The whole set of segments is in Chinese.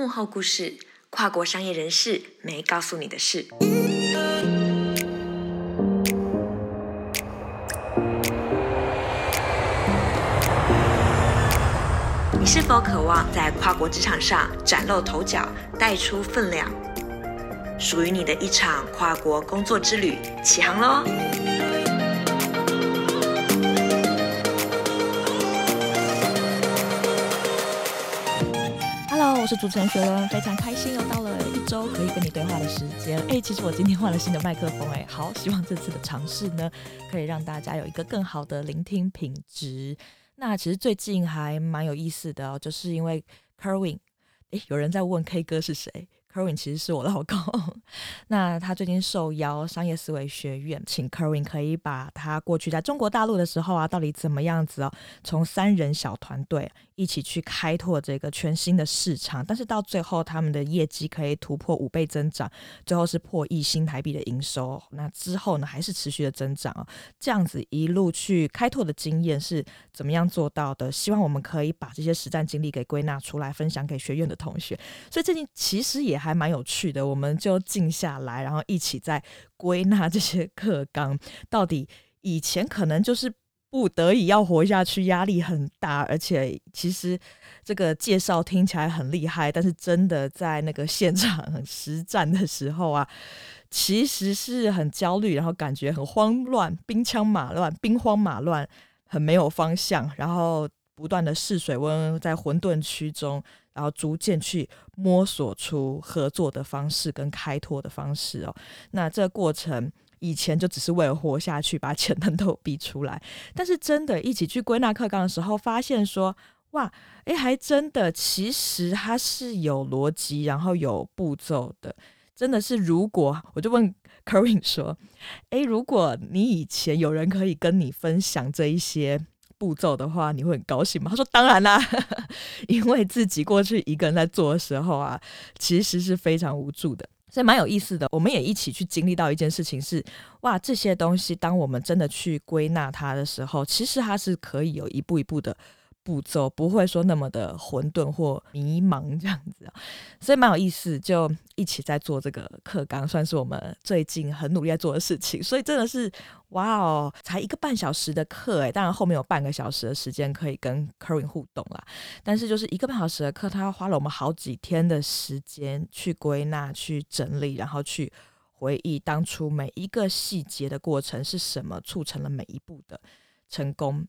幕后故事：跨国商业人士没告诉你的事。你是否渴望在跨国职场上崭露头角，带出分量？属于你的一场跨国工作之旅，起航喽！我是主持人雪伦，非常开心又到了一周可以跟你对话的时间。哎，其实我今天换了新的麦克风，哎，好，希望这次的尝试呢，可以让大家有一个更好的聆听品质。那其实最近还蛮有意思的哦，就是因为 Kerwin，哎，有人在问 K 哥是谁？Kerwin 其实是我老公，那他最近受邀商业思维学院，请 Kerwin 可以把他过去在中国大陆的时候啊，到底怎么样子哦，从三人小团队一起去开拓这个全新的市场，但是到最后他们的业绩可以突破五倍增长，最后是破亿新台币的营收，那之后呢还是持续的增长哦，这样子一路去开拓的经验是怎么样做到的？希望我们可以把这些实战经历给归纳出来，分享给学院的同学。所以最近其实也。还蛮有趣的，我们就静下来，然后一起在归纳这些课纲。到底以前可能就是不得已要活下去，压力很大，而且其实这个介绍听起来很厉害，但是真的在那个现场实战的时候啊，其实是很焦虑，然后感觉很慌乱，兵荒马乱，兵荒马乱，很没有方向，然后不断的试水温，在混沌区中。然后逐渐去摸索出合作的方式跟开拓的方式哦。那这过程以前就只是为了活下去，把潜能都逼出来。但是真的一起去归纳课纲的时候，发现说哇，诶，还真的其实它是有逻辑，然后有步骤的。真的是，如果我就问 Kerwin 说，诶，如果你以前有人可以跟你分享这一些。步骤的话，你会很高兴吗？他说：“当然啦，因为自己过去一个人在做的时候啊，其实是非常无助的，所以蛮有意思的。我们也一起去经历到一件事情是：哇，这些东西当我们真的去归纳它的时候，其实它是可以有一步一步的。”步骤不会说那么的混沌或迷茫这样子，所以蛮有意思，就一起在做这个课纲，算是我们最近很努力在做的事情。所以真的是哇哦，才一个半小时的课诶，当然后面有半个小时的时间可以跟 Kerwin 互动啦。但是就是一个半小时的课，他花了我们好几天的时间去归纳、去整理，然后去回忆当初每一个细节的过程是什么促成了每一步的成功。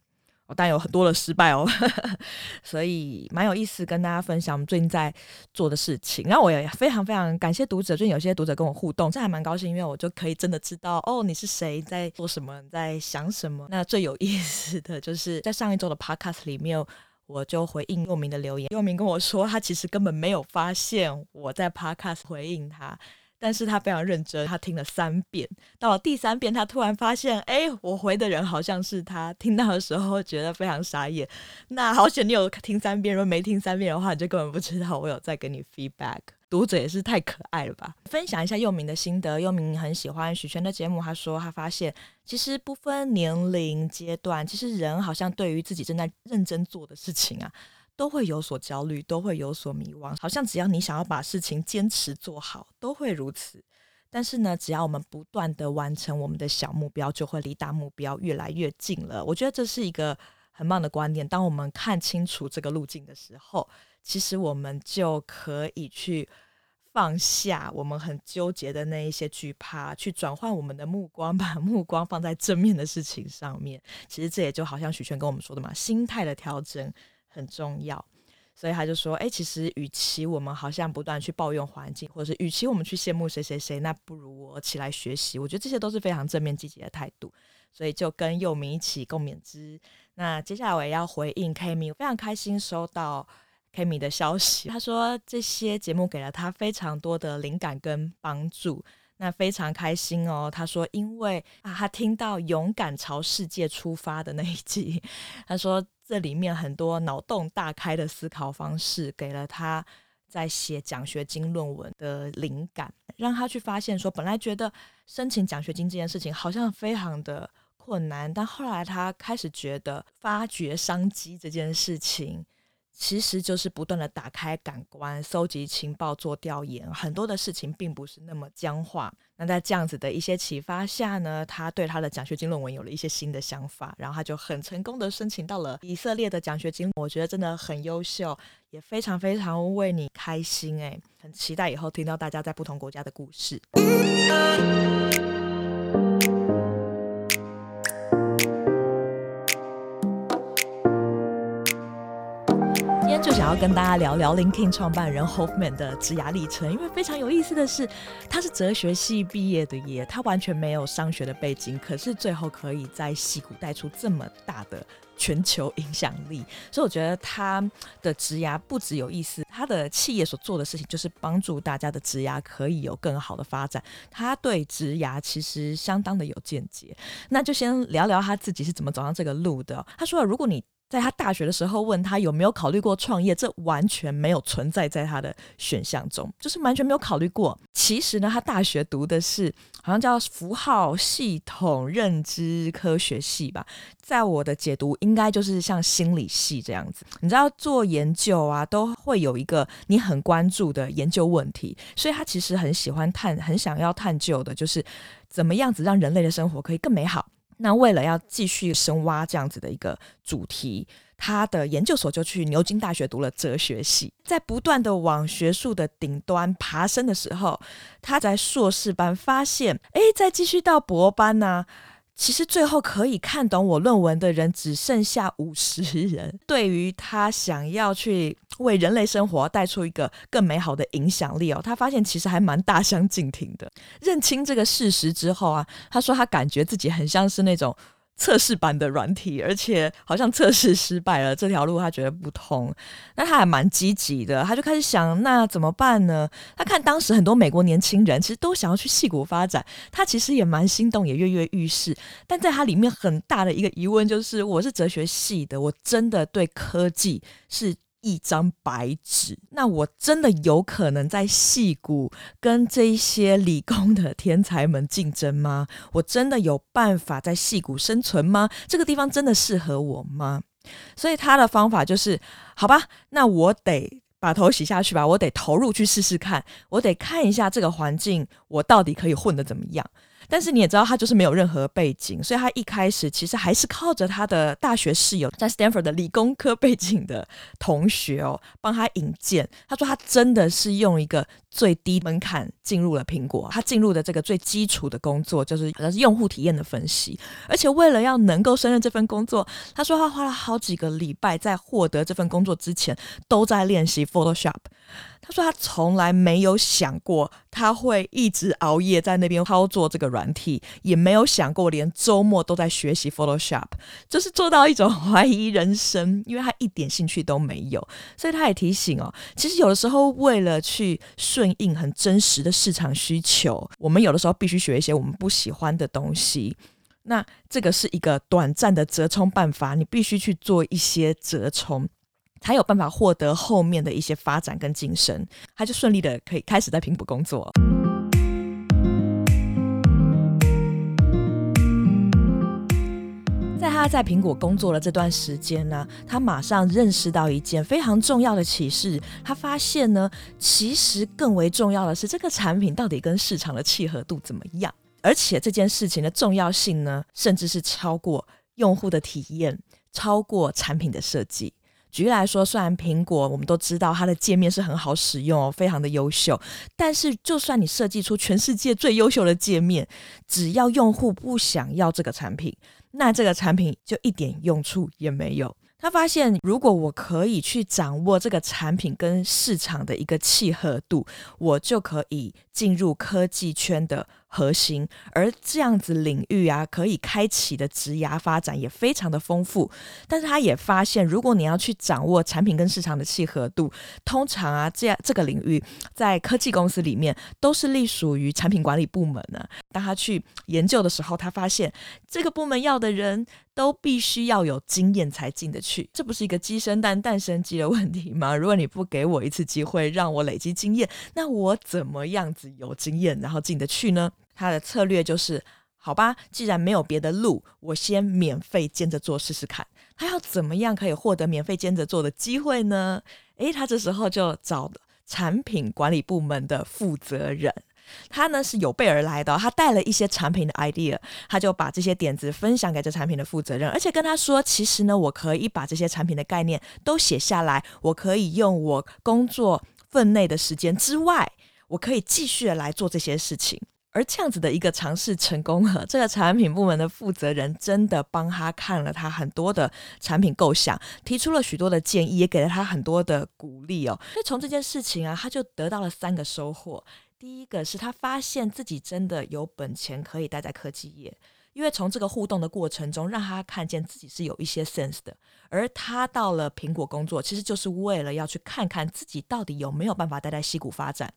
但有很多的失败哦，所以蛮有意思跟大家分享我们最近在做的事情。然后我也非常非常感谢读者，最近有些读者跟我互动，这还蛮高兴，因为我就可以真的知道哦，你是谁，在做什么，在想什么。那最有意思的就是在上一周的 podcast 里面，我就回应佑明的留言，佑明跟我说，他其实根本没有发现我在 podcast 回应他。但是他非常认真，他听了三遍，到了第三遍，他突然发现，哎，我回的人好像是他。听到的时候觉得非常傻眼。那好险，你有听三遍，如果没听三遍的话，你就根本不知道我有在给你 feedback。读者也是太可爱了吧？分享一下佑明的心得。佑明很喜欢许诠的节目，他说他发现，其实不分年龄阶段，其实人好像对于自己正在认真做的事情啊。都会有所焦虑，都会有所迷惘，好像只要你想要把事情坚持做好，都会如此。但是呢，只要我们不断地完成我们的小目标，就会离大目标越来越近了。我觉得这是一个很棒的观念。当我们看清楚这个路径的时候，其实我们就可以去放下我们很纠结的那一些惧怕，去转换我们的目光，把目光放在正面的事情上面。其实这也就好像许诠跟我们说的嘛，心态的调整。很重要，所以他就说：“哎，其实与其我们好像不断去抱怨环境，或者是与其我们去羡慕谁谁谁，那不如我起来学习。我觉得这些都是非常正面积极的态度。所以就跟佑明一起共勉之。那接下来我也要回应 Kimi，非常开心收到 Kimi 的消息。他说这些节目给了他非常多的灵感跟帮助，那非常开心哦。他说因为啊，他听到勇敢朝世界出发的那一集，他说。”这里面很多脑洞大开的思考方式，给了他在写奖学金论文的灵感，让他去发现说，本来觉得申请奖学金这件事情好像非常的困难，但后来他开始觉得发掘商机这件事情其实就是不断的打开感官，搜集情报，做调研。很多的事情并不是那么僵化。那在这样子的一些启发下呢，他对他的奖学金论文有了一些新的想法，然后他就很成功的申请到了以色列的奖学金。我觉得真的很优秀，也非常非常为你开心诶，很期待以后听到大家在不同国家的故事。就想要跟大家聊聊 LinkedIn 创办人 Hoffman 的职涯历程，因为非常有意思的是，他是哲学系毕业的耶，他完全没有商学的背景，可是最后可以在矽谷带出这么大的全球影响力，所以我觉得他的职涯不只有意思，他的企业所做的事情就是帮助大家的职涯可以有更好的发展，他对职涯其实相当的有见解。那就先聊聊他自己是怎么走上这个路的。他说，如果你在他大学的时候问他有没有考虑过创业，这完全没有存在在他的选项中，就是完全没有考虑过。其实呢，他大学读的是好像叫符号系统认知科学系吧，在我的解读，应该就是像心理系这样子。你知道做研究啊，都会有一个你很关注的研究问题，所以他其实很喜欢探，很想要探究的，就是怎么样子让人类的生活可以更美好。那为了要继续深挖这样子的一个主题，他的研究所就去牛津大学读了哲学系。在不断的往学术的顶端爬升的时候，他在硕士班发现，哎，再继续到博班呢、其实最后可以看懂我论文的人只剩下五十人。对于他想要去为人类生活带出一个更美好的影响力哦，他发现其实还蛮大相径庭的。认清这个事实之后啊，他说他感觉自己很像是那种。测试版的软体，而且好像测试失败了，这条路他觉得不通。那他还蛮积极的，他就开始想，那怎么办呢？他看当时很多美国年轻人其实都想要去戏谷发展，他其实也蛮心动，也跃跃欲试。但在他里面很大的一个疑问就是，我是哲学系的，我真的对科技是。一张白纸，那我真的有可能在戏谷跟这些理工的天才们竞争吗？我真的有办法在戏谷生存吗？这个地方真的适合我吗？所以他的方法就是，好吧，那我得把头洗下去吧，我得投入去试试看，我得看一下这个环境，我到底可以混得怎么样。但是你也知道，他就是没有任何背景，所以他一开始其实还是靠着他的大学室友，在 Stanford 的理工科背景的同学哦，帮他引荐。他说他真的是用一个最低门槛进入了苹果，他进入的这个最基础的工作就是好像是用户体验的分析，而且为了要能够胜任这份工作，他说他花了好几个礼拜在获得这份工作之前都在练习 Photoshop。他说他从来没有想过他会一直熬夜在那边操作这个软体，也没有想过连周末都在学习 Photoshop，就是做到一种怀疑人生，因为他一点兴趣都没有。所以他也提醒哦，其实有的时候为了去顺应很真实的市场需求，我们有的时候必须学一些我们不喜欢的东西。那这个是一个短暂的折冲办法，你必须去做一些折冲。才有办法获得后面的一些发展跟晋升，他就顺利的可以开始在苹果工作。他在苹果工作了这段时间呢，他马上认识到一件非常重要的启示，他发现呢，其实更为重要的是这个产品到底跟市场的契合度怎么样，而且这件事情的重要性呢，甚至是超过用户的体验，超过产品的设计。举例来说，虽然苹果我们都知道它的界面是很好使用哦，非常的优秀，但是就算你设计出全世界最优秀的界面，只要用户不想要这个产品，那这个产品就一点用处也没有。他发现，如果我可以去掌握这个产品跟市场的一个契合度，我就可以进入科技圈的核心，而这样子领域啊，可以开启的职涯发展也非常的丰富。但是他也发现，如果你要去掌握产品跟市场的契合度，通常啊，这样这个领域在科技公司里面都是隶属于产品管理部门呢、啊。当他去研究的时候，他发现这个部门要的人都必须要有经验才进得去。这不是一个鸡生蛋，蛋生鸡的问题吗？如果你不给我一次机会让我累积经验，那我怎么样子有经验然后进得去呢？他的策略就是，好吧，既然没有别的路，我先免费兼着做试试看。他要怎么样可以获得免费兼着做的机会呢？诶，他这时候就找产品管理部门的负责人。他呢是有备而来的，他带了一些产品的 idea，他就把这些点子分享给这产品的负责人，而且跟他说，其实呢，我可以把这些产品的概念都写下来，我可以用我工作分内的时间之外，我可以继续来做这些事情。而这样子的一个尝试成功了，这个产品部门的负责人真的帮他看了他很多的产品构想，提出了许多的建议，也给了他很多的鼓励哦。所以从这件事情啊，他就得到了三个收获。第一个是他发现自己真的有本钱可以待在科技业，因为从这个互动的过程中，让他看见自己是有一些 sense 的。而他到了苹果工作，其实就是为了要去看看自己到底有没有办法待在西谷发展，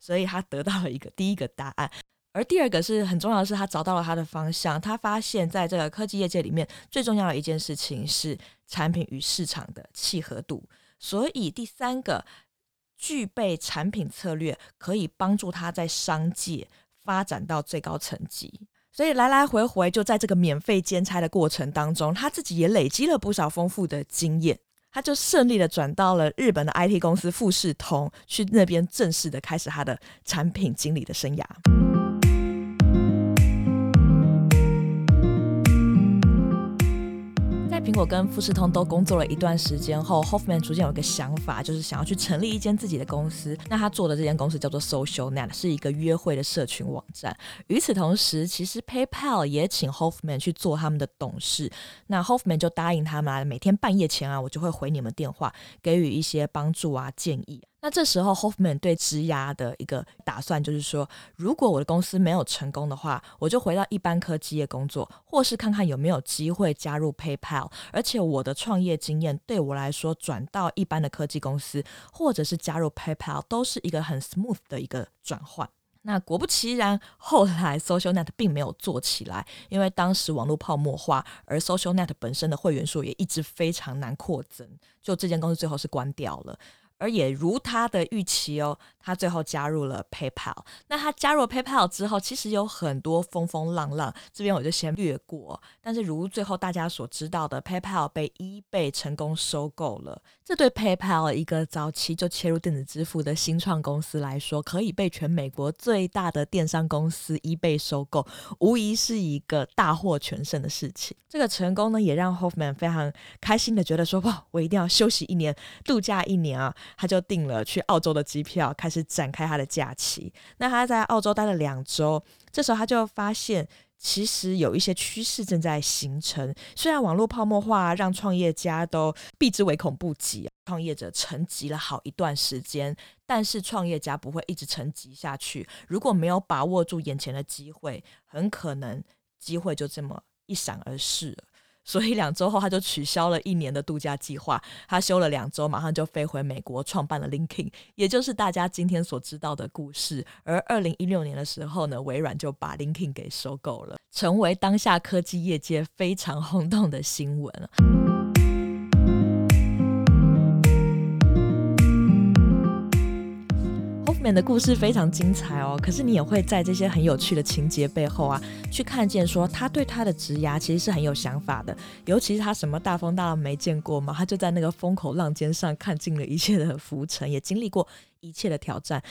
所以他得到了一个第一个答案。而第二个是很重要的是，他找到了他的方向。他发现在这个科技业界里面，最重要的一件事情是产品与市场的契合度。所以第三个。具备产品策略，可以帮助他在商界发展到最高层级。所以来来回回就在这个免费兼差的过程当中，他自己也累积了不少丰富的经验。他就顺利的转到了日本的 IT 公司富士通，去那边正式的开始他的产品经理的生涯。苹果跟富士通都工作了一段时间后，Hoffman 逐渐有一个想法，就是想要去成立一间自己的公司。那他做的这间公司叫做 SocialNet，是一个约会的社群网站。与此同时，其实 PayPal 也请 Hoffman 去做他们的董事。那 Hoffman 就答应他们，啊每天半夜前啊，我就会回你们电话，给予一些帮助啊建议。那这时候，Hoffman 对职涯的一个打算就是说，如果我的公司没有成功的话，我就回到一般科技业工作，或是看看有没有机会加入 PayPal。而且我的创业经验对我来说，转到一般的科技公司，或者是加入 PayPal，都是一个很 smooth 的一个转换。那果不其然，后来 SocialNet 并没有做起来，因为当时网络泡沫化，而 SocialNet 本身的会员数也一直非常难扩增，就这间公司最后是关掉了。而也如他的预期哦，他最后加入了 PayPal。那他加入 PayPal 之后，其实有很多风风浪浪，这边我就先略过。但是如最后大家所知道的，PayPal 被 eBay 成功收购了。这对 PayPal 一个早期就切入电子支付的新创公司来说，可以被全美国最大的电商公司 eBay 收购，无疑是一个大获全胜的事情。这个成功呢，也让 Hoffman 非常开心的觉得说：“哇，我一定要休息一年，度假一年啊！”他就订了去澳洲的机票，开始展开他的假期。那他在澳洲待了两周，这时候他就发现，其实有一些趋势正在形成。虽然网络泡沫化让创业家都避之唯恐不及，创业者沉寂了好一段时间，但是创业家不会一直沉寂下去。如果没有把握住眼前的机会，很可能机会就这么一闪而逝了。所以两周后，他就取消了一年的度假计划，他休了两周，马上就飞回美国，创办了 LinkedIn，也就是大家今天所知道的故事。而二零一六年的时候呢，微软就把 LinkedIn 给收购了，成为当下科技业界非常轰动的新闻。的故事非常精彩哦，可是你也会在这些很有趣的情节背后啊，去看见说他对他的职涯其实是很有想法的，尤其是他什么大风大浪没见过嘛，他就在那个风口浪尖上看尽了一切的浮沉，也经历过一切的挑战。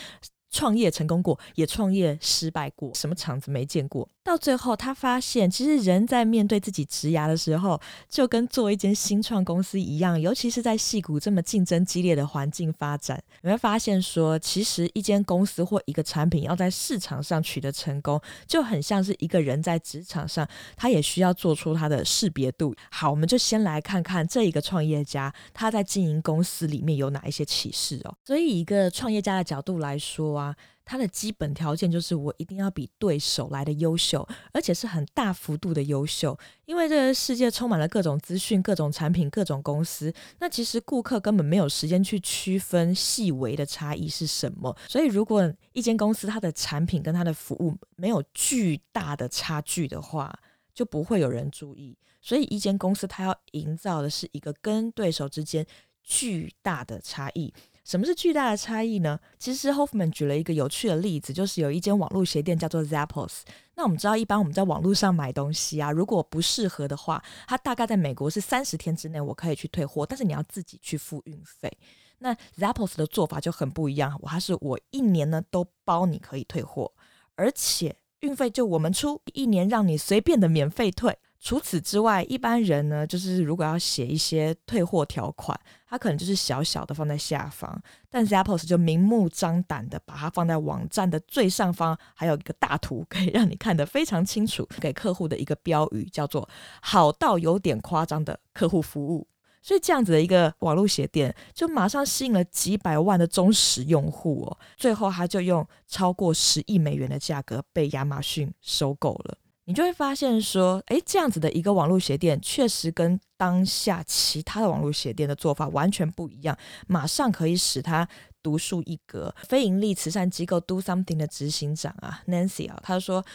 创业成功过，也创业失败过，什么场子没见过？到最后，他发现，其实人在面对自己职涯的时候，就跟做一间新创公司一样，尤其是在戏谷这么竞争激烈的环境发展，你会发现说，其实一间公司或一个产品要在市场上取得成功，就很像是一个人在职场上，他也需要做出他的识别度。好，我们就先来看看这一个创业家他在经营公司里面有哪一些启示哦。所以，一个创业家的角度来说啊。他的基本条件就是我一定要比对手来的优秀，而且是很大幅度的优秀。因为这个世界充满了各种资讯、各种产品、各种公司，那其实顾客根本没有时间去区分细微的差异是什么。所以，如果一间公司它的产品跟它的服务没有巨大的差距的话，就不会有人注意。所以，一间公司它要营造的是一个跟对手之间巨大的差异。什么是巨大的差异呢？其实 Hoffman 举了一个有趣的例子，就是有一间网络鞋店叫做 Zappos。那我们知道，一般我们在网络上买东西啊，如果不适合的话，它大概在美国是三十天之内我可以去退货，但是你要自己去付运费。那 Zappos 的做法就很不一样，我它是我一年呢都包你可以退货，而且运费就我们出，一年让你随便的免费退。除此之外，一般人呢，就是如果要写一些退货条款，他可能就是小小的放在下方，但 Zappos 就明目张胆的把它放在网站的最上方，还有一个大图可以让你看得非常清楚，给客户的一个标语叫做“好到有点夸张的客户服务”。所以这样子的一个网络鞋店，就马上吸引了几百万的忠实用户哦。最后，他就用超过十亿美元的价格被亚马逊收购了。你就会发现说，诶，这样子的一个网络鞋店，确实跟当下其他的网络鞋店的做法完全不一样，马上可以使它独树一格。非营利慈善机构 Do Something 的执行长啊，Nancy 啊，他说：“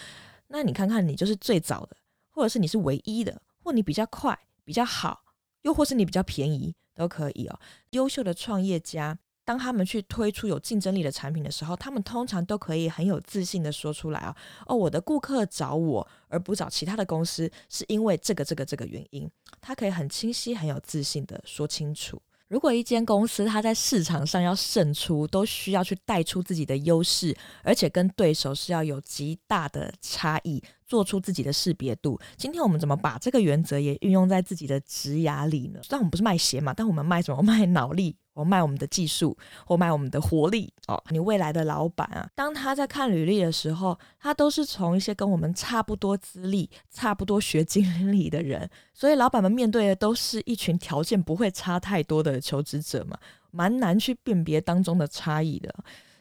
那你看看，你就是最早的，或者是你是唯一的，或你比较快、比较好，又或是你比较便宜，都可以哦。优秀的创业家。”当他们去推出有竞争力的产品的时候，他们通常都可以很有自信地说出来啊，哦，我的顾客找我而不找其他的公司，是因为这个这个这个原因。他可以很清晰、很有自信地说清楚。如果一间公司它在市场上要胜出，都需要去带出自己的优势，而且跟对手是要有极大的差异，做出自己的识别度。今天我们怎么把这个原则也运用在自己的职涯里呢？虽然我们不是卖鞋嘛，但我们卖什么？卖脑力。我卖我们的技术，或卖我们的活力哦。你未来的老板啊，当他在看履历的时候，他都是从一些跟我们差不多资历、差不多学经历的人，所以老板们面对的都是一群条件不会差太多的求职者嘛，蛮难去辨别当中的差异的。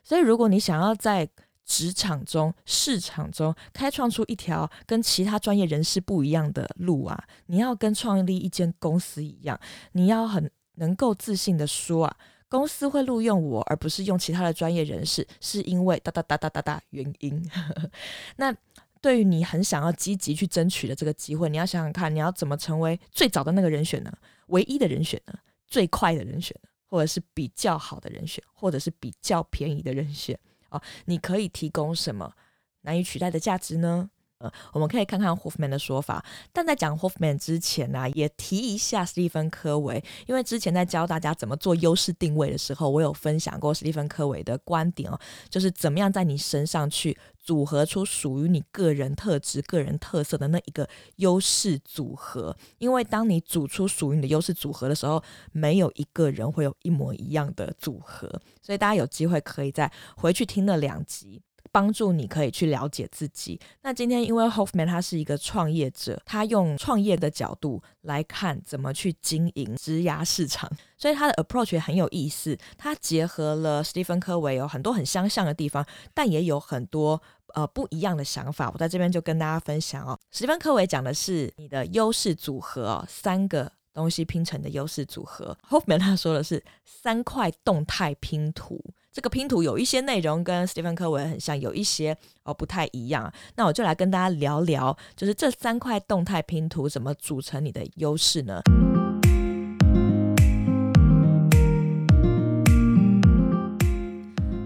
所以，如果你想要在职场中、市场中开创出一条跟其他专业人士不一样的路啊，你要跟创立一间公司一样，你要很。能够自信地说啊，公司会录用我，而不是用其他的专业人士，是因为哒哒哒哒哒哒原因。那对于你很想要积极去争取的这个机会，你要想想看，你要怎么成为最早的那个人选呢？唯一的人选呢？最快的人选呢？或者是比较好的人选，或者是比较便宜的人选？哦，你可以提供什么难以取代的价值呢？呃，我们可以看看 Hoffman 的说法，但在讲 Hoffman 之前呢、也提一下史蒂芬科维，因为之前在教大家怎么做优势定位的时候，我有分享过史蒂芬科维的观点哦，就是怎么样在你身上去组合出属于你个人特质、个人特色的那一个优势组合，因为当你组出属于你的优势组合的时候，没有一个人会有一模一样的组合，所以大家有机会可以再回去听那两集。帮助你可以去了解自己。那今天因为 Hoffman 他是一个创业者，他用创业的角度来看怎么去经营质押市场，所以他的 approach 也很有意思。他结合了史蒂芬科维有很多很相像的地方，但也有很多呃不一样的想法。我在这边就跟大家分享哦。史蒂芬科维讲的是你的优势组合哦，三个东西拼成的优势组合。Hoffman 他说的是三块动态拼图。这个拼图有一些内容跟史蒂芬·科文很像，有一些哦不太一样。那我就来跟大家聊聊，就是这三块动态拼图怎么组成你的优势呢？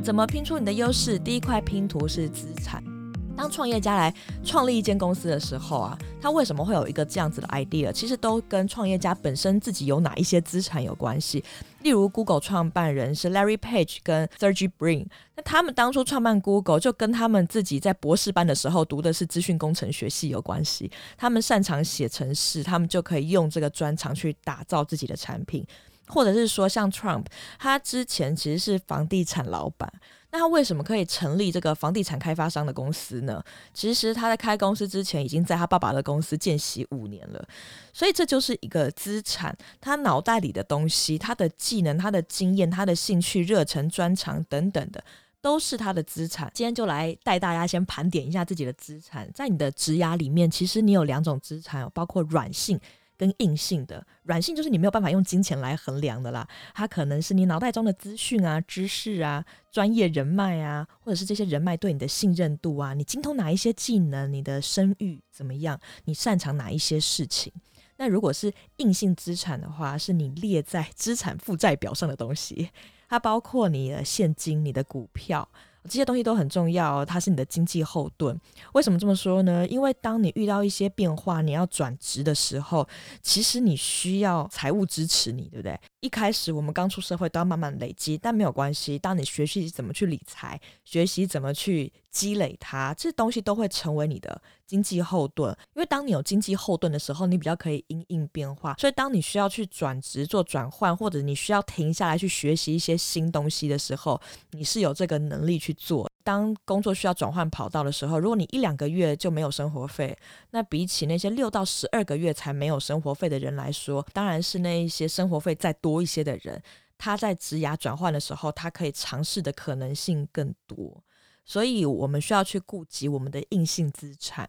怎么拼出你的优势？第一块拼图是资产。当创业家来创立一间公司的时候啊，他为什么会有一个这样子的 idea？其实都跟创业家本身自己有哪一些资产有关系。例如，Google 创办人是 Larry Page 跟 Sergey Brin，那他们当初创办 Google 就跟他们自己在博士班的时候读的是资讯工程学系有关系。他们擅长写程式，他们就可以用这个专长去打造自己的产品。或者是说，像 Trump，他之前其实是房地产老板。那他为什么可以成立这个房地产开发商的公司呢？其实他在开公司之前，已经在他爸爸的公司见习五年了，所以这就是一个资产。他脑袋里的东西，他的技能、他的经验、他的兴趣、热忱、专长等等的，都是他的资产。今天就来带大家先盘点一下自己的资产。在你的职涯里面，其实你有两种资产，包括软性。跟硬性的软性就是你没有办法用金钱来衡量的啦，它可能是你脑袋中的资讯啊、知识啊、专业人脉啊，或者是这些人脉对你的信任度啊，你精通哪一些技能，你的声誉怎么样，你擅长哪一些事情。那如果是硬性资产的话，是你列在资产负债表上的东西。它包括你的现金、你的股票。这些东西都很重要，它是你的经济后盾。为什么这么说呢？因为当你遇到一些变化，你要转职的时候，其实你需要财务支持你，对不对？一开始我们刚出社会都要慢慢累积，但没有关系。当你学习怎么去理财，学习怎么去积累它，这东西都会成为你的经济后盾。因为当你有经济后盾的时候，你比较可以因应变化。所以当你需要去转职做转换，或者你需要停下来去学习一些新东西的时候，你是有这个能力去。做，当工作需要转换跑道的时候，如果你一两个月就没有生活费，那比起那些六到十二个月才没有生活费的人来说，当然是那一些生活费再多一些的人，他在职涯转换的时候，他可以尝试的可能性更多。所以我们需要去顾及我们的硬性资产。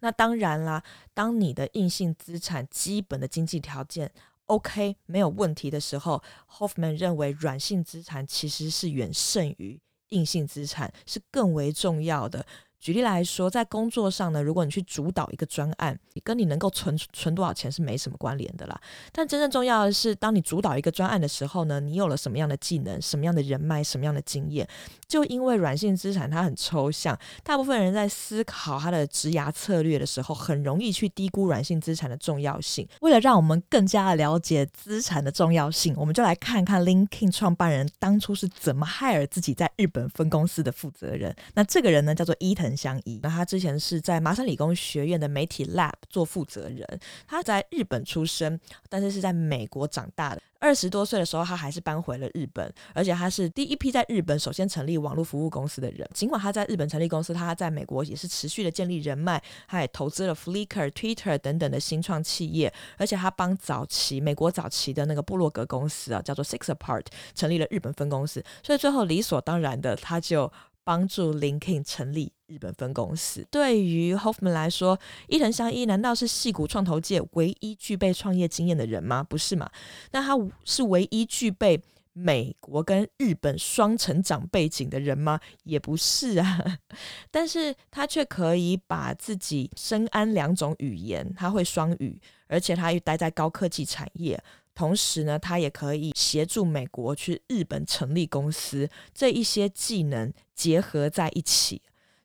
那当然啦，当你的硬性资产基本的经济条件 OK 没有问题的时候，Hoffman 认为软性资产其实是远胜于。硬性资产是更为重要的。举例来说，在工作上呢，如果你去主导一个专案，你跟你能够存存多少钱是没什么关联的啦。但真正重要的是，当你主导一个专案的时候呢，你有了什么样的技能、什么样的人脉、什么样的经验？就因为软性资产它很抽象，大部分人在思考他的职涯策略的时候，很容易去低估软性资产的重要性。为了让我们更加的了解资产的重要性，我们就来看看 LinkedIn 创办人当初是怎么 hire 自己在日本分公司的负责人。那这个人呢，叫做伊藤。相依，那他之前是在麻省理工学院的媒体 lab 做负责人。他在日本出生，但是是在美国长大的。二十多岁的时候，他还是搬回了日本，而且他是第一批在日本首先成立网络服务公司的人。尽管他在日本成立公司，他在美国也是持续的建立人脉，他也投资了 Flickr、Twitter 等等的新创企业，而且他帮早期美国早期的那个布洛格公司啊，叫做 Six Apart，成立了日本分公司。所以最后理所当然的，他就。帮助 Linkin 成立日本分公司。对于 Hoffman 来说，伊藤相依难道是矽谷创投界唯一具备创业经验的人吗？不是嘛？那他是唯一具备美国跟日本双成长背景的人吗？也不是啊。但是他却可以把自己深谙两种语言，他会双语，而且他又待在高科技产业。同时呢，他也可以协助美国去日本成立公司，这一些技能结合在一起，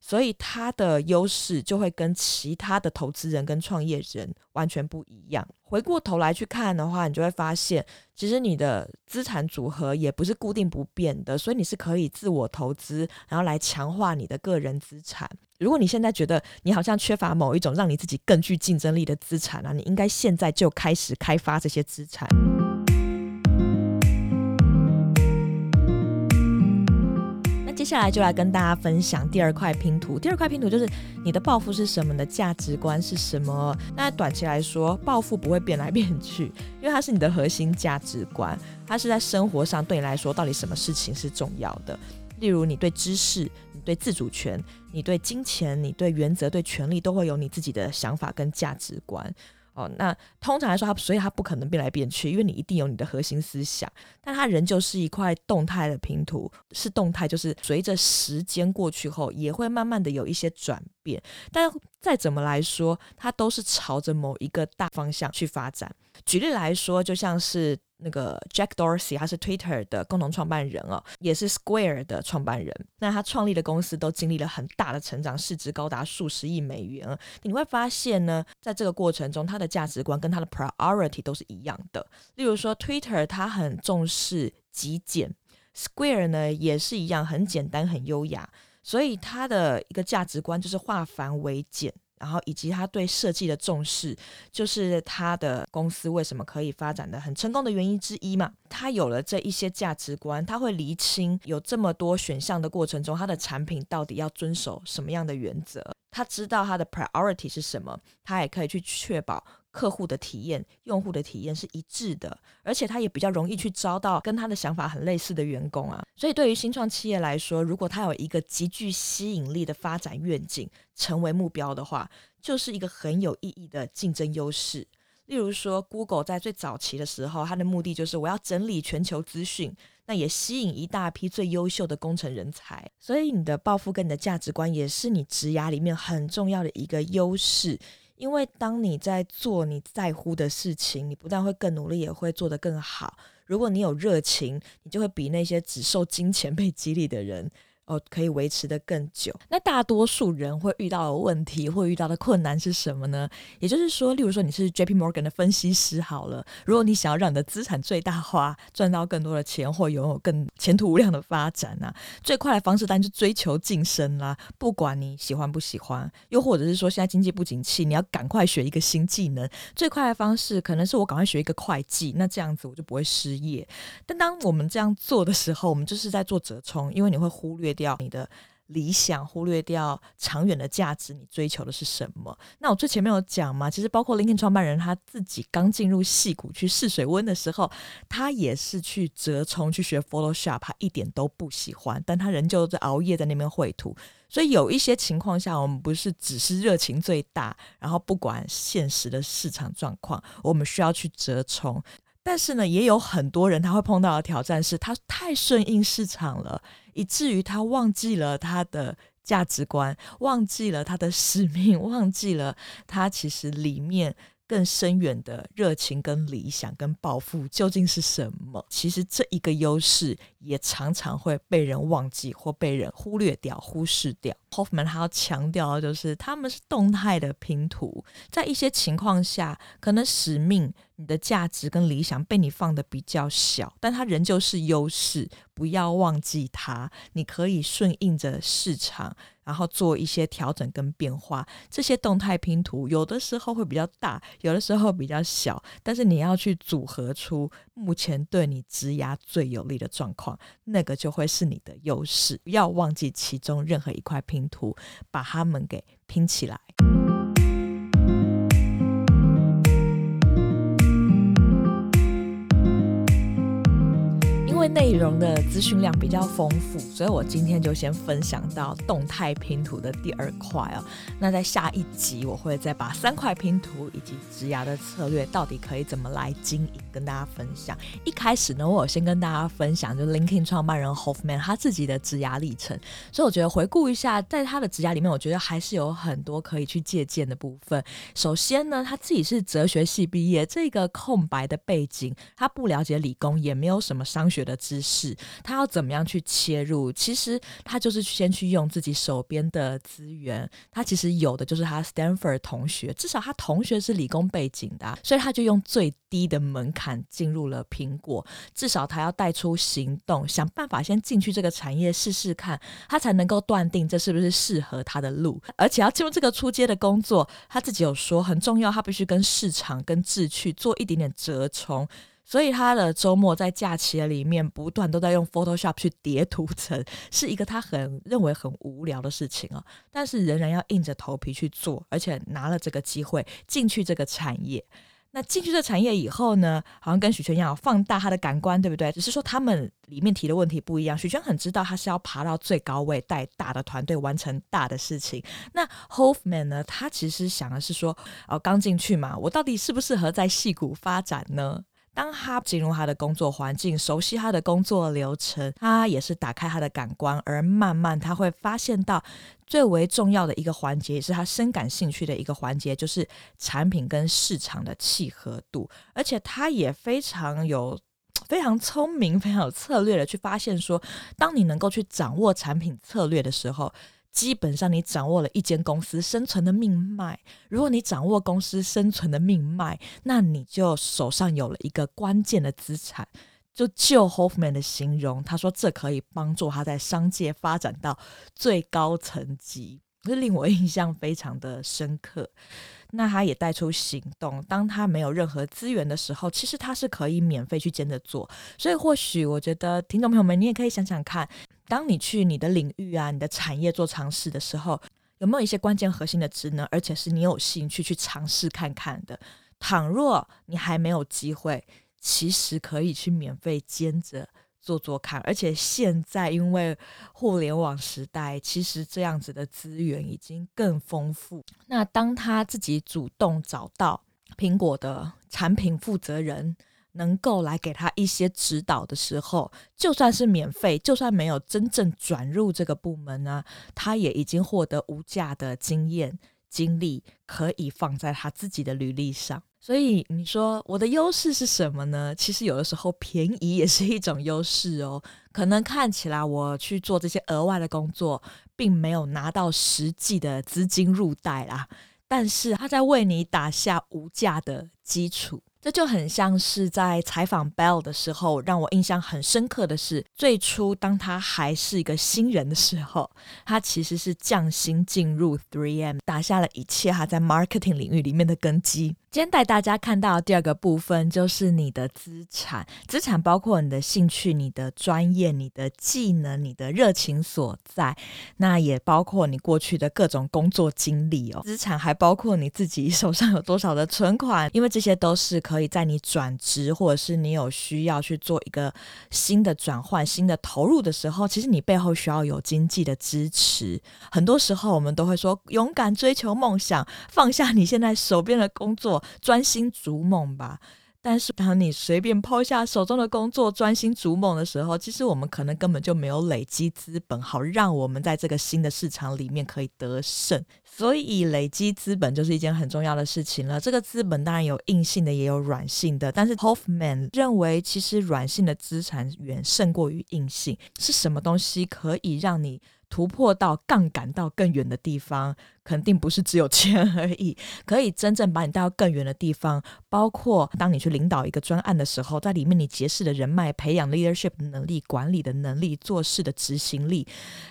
所以他的优势就会跟其他的投资人跟创业人完全不一样。回过头来去看的话，你就会发现，其实你的资产组合也不是固定不变的，所以你是可以自我投资，然后来强化你的个人资产。如果你现在觉得你好像缺乏某一种让你自己更具竞争力的资产啊，你应该现在就开始开发这些资产。下来就来跟大家分享第二块拼图。第二块拼图就是你的抱负是什么，的价值观是什么。那短期来说，抱负不会变来变去，因为它是你的核心价值观，它是在生活上对你来说到底什么事情是重要的。例如，你对知识。你对自主权，你对金钱，你对原则，对权力，都会有你自己的想法跟价值观哦。那通常来说，它所以它不可能变来变去，因为你一定有你的核心思想，但它仍旧是一块动态的拼图，是动态，就是随着时间过去后，也会慢慢的有一些转变。但再怎么来说，它都是朝着某一个大方向去发展。举例来说，就像是。那个 Jack Dorsey，他是 Twitter 的共同创办人哦，也是 Square 的创办人。那他创立的公司都经历了很大的成长，市值高达数十亿美元。你会发现呢，在这个过程中，他的价值观跟他的 priority 都是一样的。例如说，Twitter 他很重视极简，Square 呢也是一样，很简单、很优雅。所以他的一个价值观就是化繁为简。然后以及他对设计的重视，就是他的公司为什么可以发展的很成功的原因之一嘛。他有了这一些价值观，他会厘清有这么多选项的过程中，他的产品到底要遵守什么样的原则。他知道他的 priority 是什么，他也可以去确保。客户的体验、用户的体验是一致的，而且他也比较容易去招到跟他的想法很类似的员工啊。所以对于新创企业来说，如果他有一个极具吸引力的发展愿景成为目标的话，就是一个很有意义的竞争优势。例如说，Google 在最早期的时候，它的目的就是我要整理全球资讯，那也吸引一大批最优秀的工程人才。所以你的抱负跟你的价值观也是你职涯里面很重要的一个优势。因为当你在做你在乎的事情，你不但会更努力，也会做得更好。如果你有热情，你就会比那些只受金钱被激励的人。哦，可以维持得更久。那大多数人会遇到的问题，会遇到的困难是什么呢？也就是说，例如说你是 JP Morgan 的分析师好了，如果你想要让你的资产最大化，赚到更多的钱，或拥有更前途无量的发展啊，最快的方式当然是追求晋升啦。不管你喜欢不喜欢，又或者是说现在经济不景气，你要赶快学一个新技能，最快的方式可能是我赶快学一个会计，那这样子我就不会失业。但当我们这样做的时候，我们就是在做折冲，因为你会忽略掉你的理想，忽略掉长远的价值，你追求的是什么？那我最前面有讲嘛，其实包括 LinkedIn 创办人他自己刚进入戏谷去试水温的时候，他也是去折冲去学 Photoshop，他一点都不喜欢，但他仍旧在熬夜在那边绘图。所以有一些情况下，我们不是只是热情最大，然后不管现实的市场状况，我们需要去折冲。但是呢，也有很多人他会碰到的挑战是，他太顺应市场了，以至于他忘记了他的价值观，忘记了他的使命，忘记了他其实里面。更深远的热情、跟理想、跟抱负究竟是什么？其实这一个优势也常常会被人忘记或被人忽略掉、忽视掉。Hoffman 他要强调的就是，他们是动态的拼图，在一些情况下，可能使命、你的价值跟理想被你放得比较小，但它仍旧是优势，不要忘记它。你可以顺应着市场。然后做一些调整跟变化，这些动态拼图有的时候会比较大，有的时候比较小，但是你要去组合出目前对你职涯最有利的状况，那个就会是你的优势。不要忘记其中任何一块拼图，把它们给拼起来。内容的资讯量比较丰富，所以我今天就先分享到动态拼图的第二块哦。那在下一集，我会再把三块拼图以及职牙的策略到底可以怎么来经营，跟大家分享。一开始呢，我有先跟大家分享，就 LinkedIn 创办人 Hoffman 他自己的职牙历程。所以我觉得回顾一下，在他的职牙里面，我觉得还是有很多可以去借鉴的部分。首先呢，他自己是哲学系毕业，这个空白的背景，他不了解理工，也没有什么商学的。知识，他要怎么样去切入？其实他就是先去用自己手边的资源。他其实有的就是他 Stanford 同学，至少他同学是理工背景的，所以他就用最低的门槛进入了苹果。至少他要带出行动，想办法先进去这个产业试试看，他才能够断定这是不是适合他的路。而且要进入这个初阶的工作，他自己有说很重要，他必须跟市场、跟志趣做一点点折冲。所以他的周末在假期里面不断都在用 Photoshop 去叠图层，是一个他很认为很无聊的事情啊，但是仍然要硬着头皮去做，而且拿了这个机会进去这个产业。那进去这产业以后呢，好像跟许诠一样，放大他的感官，对不对？只是说他们里面提的问题不一样。许诠很知道他是要爬到最高位，带大的团队完成大的事情。那 Hoffman 呢，他其实想的是说，哦，刚进去嘛，我到底适不适合在戏谷发展呢？当他进入他的工作环境，熟悉他的工作流程，他也是打开他的感官，而慢慢他会发现到最为重要的一个环节，也是他深感兴趣的一个环节，就是产品跟市场的契合度。而且他也非常有非常聪明、非常有策略的去发现说，当你能够去掌握产品策略的时候。基本上，你掌握了一间公司生存的命脉。如果你掌握公司生存的命脉，那你就手上有了一个关键的资产。就就 Hoffman 的形容，他说这可以帮助他在商界发展到最高层级，这令我印象非常的深刻。那他也带出行动，当他没有任何资源的时候，其实他是可以免费去兼着做。所以或许我觉得听众朋友们，你也可以想想看。当你去你的领域啊、你的产业做尝试的时候，有没有一些关键核心的职能，而且是你有兴趣去尝试看看的？倘若你还没有机会，其实可以去免费兼着做做看。而且现在因为互联网时代，其实这样子的资源已经更丰富。那当他自己主动找到苹果的产品负责人，能够来给他一些指导的时候，就算是免费，就算没有真正转入这个部门呢，他也已经获得无价的经验、经历，可以放在他自己的履历上。所以你说我的优势是什么呢？其实有的时候便宜也是一种优势哦。可能看起来我去做这些额外的工作，并没有拿到实际的资金入袋啦，但是他在为你打下无价的基础。这就很像是在采访 Bell 的时候，让我印象很深刻的是，最初当他还是一个新人的时候，他其实是降薪进入 3M，打下了一切他在 marketing 领域里面的根基。今天带大家看到第二个部分，就是你的资产。资产包括你的兴趣、你的专业、你的技能、你的热情所在，那也包括你过去的各种工作经历哦。资产还包括你自己手上有多少的存款，因为这些都是可以在你转职或者是你有需要去做一个新的转换、新的投入的时候，其实你背后需要有经济的支持。很多时候我们都会说，勇敢追求梦想，放下你现在手边的工作。专心逐梦吧。但是，当你随便抛下手中的工作，专心逐梦的时候，其实我们可能根本就没有累积资本，好让我们在这个新的市场里面可以得胜。所以，累积资本就是一件很重要的事情了。这个资本当然有硬性的，也有软性的。但是，Hoffman 认为，其实软性的资产远胜过于硬性。是什么东西可以让你突破到杠杆到更远的地方？肯定不是只有钱而已，可以真正把你带到更远的地方。包括当你去领导一个专案的时候，在里面你结识的人脉、培养 leadership 能力、管理的能力、做事的执行力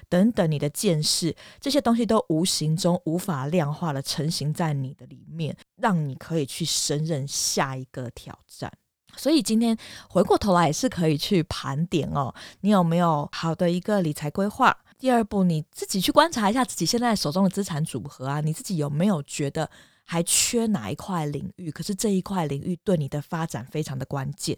等等，你的见识，这些东西都无形中无法量化的成型在你的里面，让你可以去胜任下一个挑战。所以今天回过头来也是可以去盘点哦，你有没有好的一个理财规划？第二步，你自己去观察一下自己现在手中的资产组合啊，你自己有没有觉得还缺哪一块领域？可是这一块领域对你的发展非常的关键。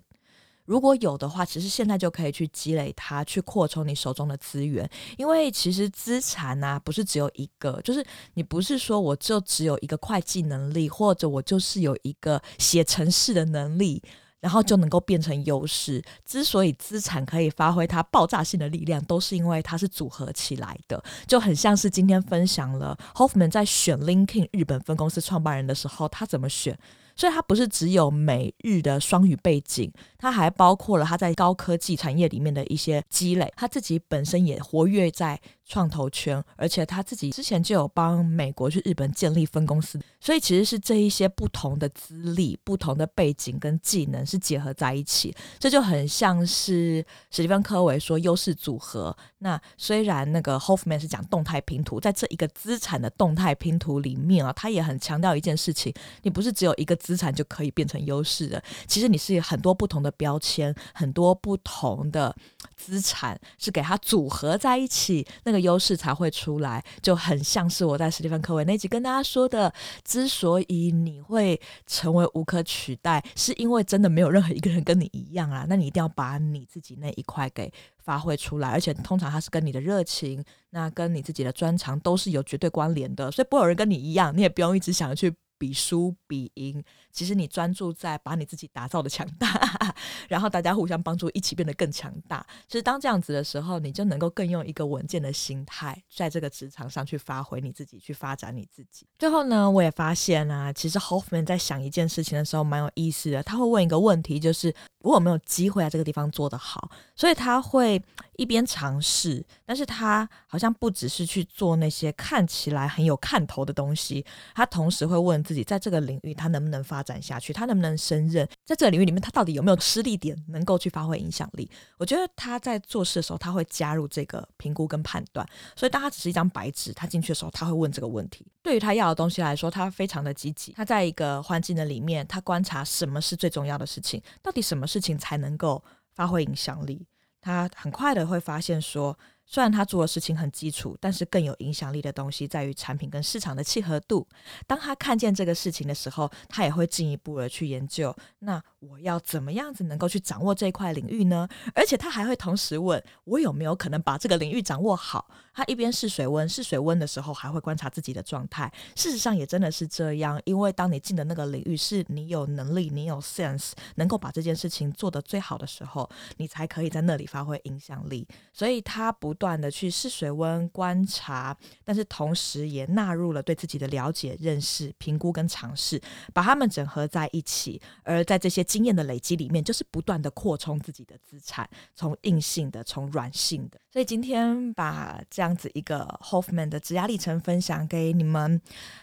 如果有的话，其实现在就可以去积累它，去扩充你手中的资源。因为其实资产啊，不是只有一个，就是你不是说我就只有一个会计能力，或者我就是有一个写程式的能力。然后就能够变成优势。之所以资产可以发挥它爆炸性的力量，都是因为它是组合起来的，就很像是今天分享了 Hoffman 在选 LinkedIn 日本分公司创办人的时候，他怎么选。所以他不是只有美日的双语背景，他还包括了他在高科技产业里面的一些积累。他自己本身也活跃在创投圈，而且他自己之前就有帮美国去日本建立分公司。所以其实是这一些不同的资历、不同的背景跟技能是结合在一起，这就很像是史蒂芬·科维说优势组合。那虽然那个 Hoffman 是讲动态拼图，在这一个资产的动态拼图里面啊，他也很强调一件事情：你不是只有一个。资产就可以变成优势的。其实你是很多不同的标签，很多不同的资产是给它组合在一起，那个优势才会出来。就很像是我在史蒂芬·科维那集跟大家说的，之所以你会成为无可取代，是因为真的没有任何一个人跟你一样啊。那你一定要把你自己那一块给发挥出来，而且通常它是跟你的热情，那跟你自己的专长都是有绝对关联的。所以不有人跟你一样，你也不用一直想着去。比输比赢，其实你专注在把你自己打造的强大，然后大家互相帮助，一起变得更强大。其实当这样子的时候，你就能够更用一个稳健的心态，在这个职场上去发挥你自己，去发展你自己。最后呢，我也发现啊，其实 Hoffman 在想一件事情的时候蛮有意思的，他会问一个问题，就是我有没有机会在这个地方做得好？所以他会一边尝试，但是他好像不只是去做那些看起来很有看头的东西，他同时会问。自己在这个领域，他能不能发展下去？他能不能胜任？在这个领域里面，他到底有没有施力点，能够去发挥影响力？我觉得他在做事的时候，他会加入这个评估跟判断。所以，当他只是一张白纸，他进去的时候，他会问这个问题。对于他要的东西来说，他非常的积极。他在一个环境的里面，他观察什么是最重要的事情，到底什么事情才能够发挥影响力？他很快的会发现说。虽然他做的事情很基础，但是更有影响力的东西在于产品跟市场的契合度。当他看见这个事情的时候，他也会进一步的去研究。那我要怎么样子能够去掌握这一块领域呢？而且他还会同时问我有没有可能把这个领域掌握好。他一边试水温，试水温的时候还会观察自己的状态。事实上也真的是这样，因为当你进的那个领域是你有能力、你有 sense，能够把这件事情做得最好的时候，你才可以在那里发挥影响力。所以他不。不断的去试水温观察，但是同时也纳入了对自己的了解、认识、评估跟尝试，把它们整合在一起。而在这些经验的累积里面，就是不断的扩充自己的资产，从硬性的，从软性的。所以今天把这样子一个 Hoffman 的职压历程分享给你们，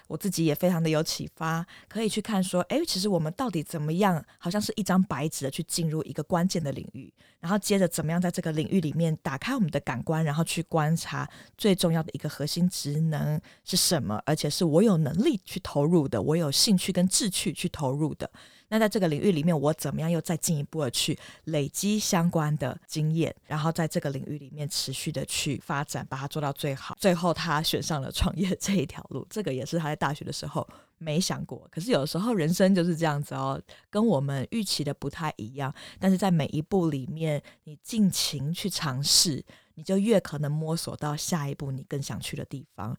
我自己也非常的有启发，可以去看说，哎，其实我们到底怎么样，好像是一张白纸的去进入一个关键的领域，然后接着怎么样在这个领域里面打开我们的感官，然后去观察最重要的一个核心职能是什么，而且是我有能力去投入的，我有兴趣跟志趣去投入的。那在这个领域里面，我怎么样又再进一步的去累积相关的经验，然后在这个领域里面持续的去发展，把它做到最好。最后，他选上了创业这一条路，这个也是他在大学的时候没想过。可是有时候人生就是这样子哦，跟我们预期的不太一样。但是在每一步里面，你尽情去尝试，你就越可能摸索到下一步你更想去的地方。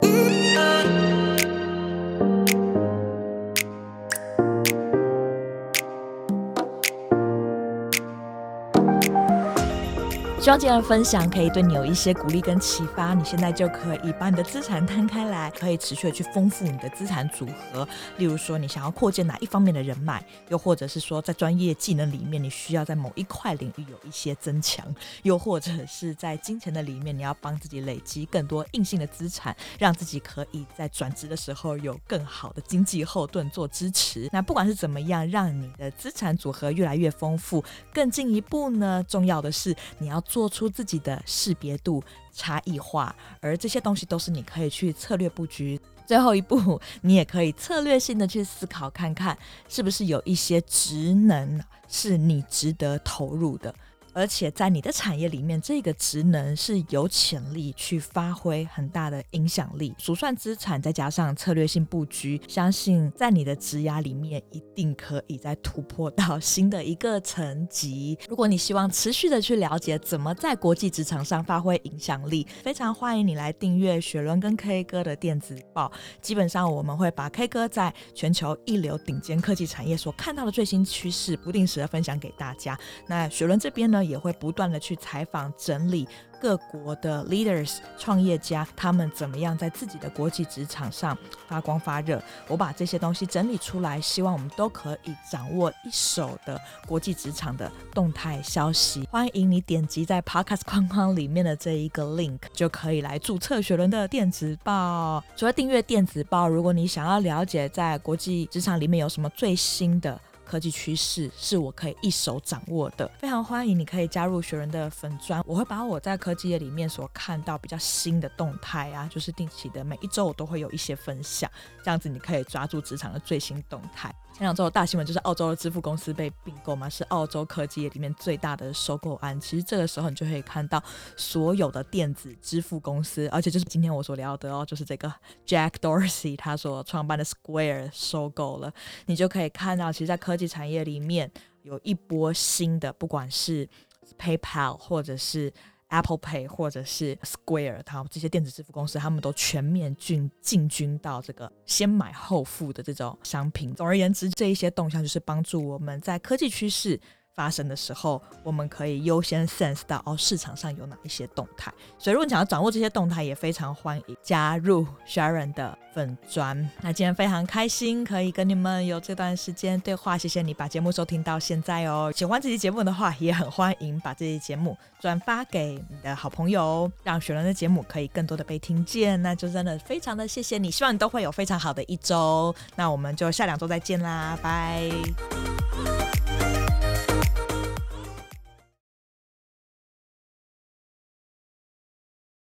希望今天的分享可以对你有一些鼓励跟启发。你现在就可以把你的资产摊开来，可以持续的去丰富你的资产组合。例如说，你想要扩建哪一方面的人脉，又或者是说，在专业技能里面，你需要在某一块领域有一些增强，又或者是在金钱的里面，你要帮自己累积更多硬性的资产，让自己可以在转职的时候有更好的经济后盾做支持。那不管是怎么样，让你的资产组合越来越丰富，更进一步呢，重要的是你要。做出自己的识别度、差异化，而这些东西都是你可以去策略布局。最后一步，你也可以策略性的去思考，看看是不是有一些职能是你值得投入的。而且在你的产业里面，这个职能是有潜力去发挥很大的影响力。数算资产再加上策略性布局，相信在你的职涯里面一定可以再突破到新的一个层级。如果你希望持续的去了解怎么在国际职场上发挥影响力，非常欢迎你来订阅雪伦跟 K 哥的电子报。基本上我们会把 K 哥在全球一流顶尖科技产业所看到的最新趋势，不定时的分享给大家。那雪伦这边呢？也会不断的去采访、整理各国的 leaders 创业家，他们怎么样在自己的国际职场上发光发热。我把这些东西整理出来，希望我们都可以掌握一手的国际职场的动态消息。欢迎你点击在 podcast 框框里面的这一个 link，就可以来注册雪伦的电子报。除了订阅电子报，如果你想要了解在国际职场里面有什么最新的。科技趋势是我可以一手掌握的，非常欢迎你可以加入学人的粉专，我会把我在科技业里面所看到比较新的动态啊，就是定期的每一周我都会有一些分享，这样子你可以抓住职场的最新动态。前两周的大新闻就是澳洲的支付公司被并购嘛，是澳洲科技业里面最大的收购案。其实这个时候你就可以看到所有的电子支付公司，而且就是今天我所聊的哦，就是这个 Jack Dorsey 他所创办的 Square 收购了，你就可以看到，其实，在科科技产业里面有一波新的，不管是 PayPal 或者是。Apple Pay 或者是 Square，他这些电子支付公司，他们都全面进进军到这个先买后付的这种商品。总而言之，这一些动向就是帮助我们在科技趋势发生的时候，我们可以优先 sense 到哦，市场上有哪一些动态。所以，如果你想要掌握这些动态，也非常欢迎加入 Sharon 的粉专。那今天非常开心可以跟你们有这段时间对话，谢谢你把节目收听到现在哦。喜欢这期节目的话，也很欢迎把这期节目转发给你的好朋友，让雪伦的节目可以更多的被听见。那就真的非常的谢谢你，希望你都会有非常好的一周。那我们就下两周再见啦，拜。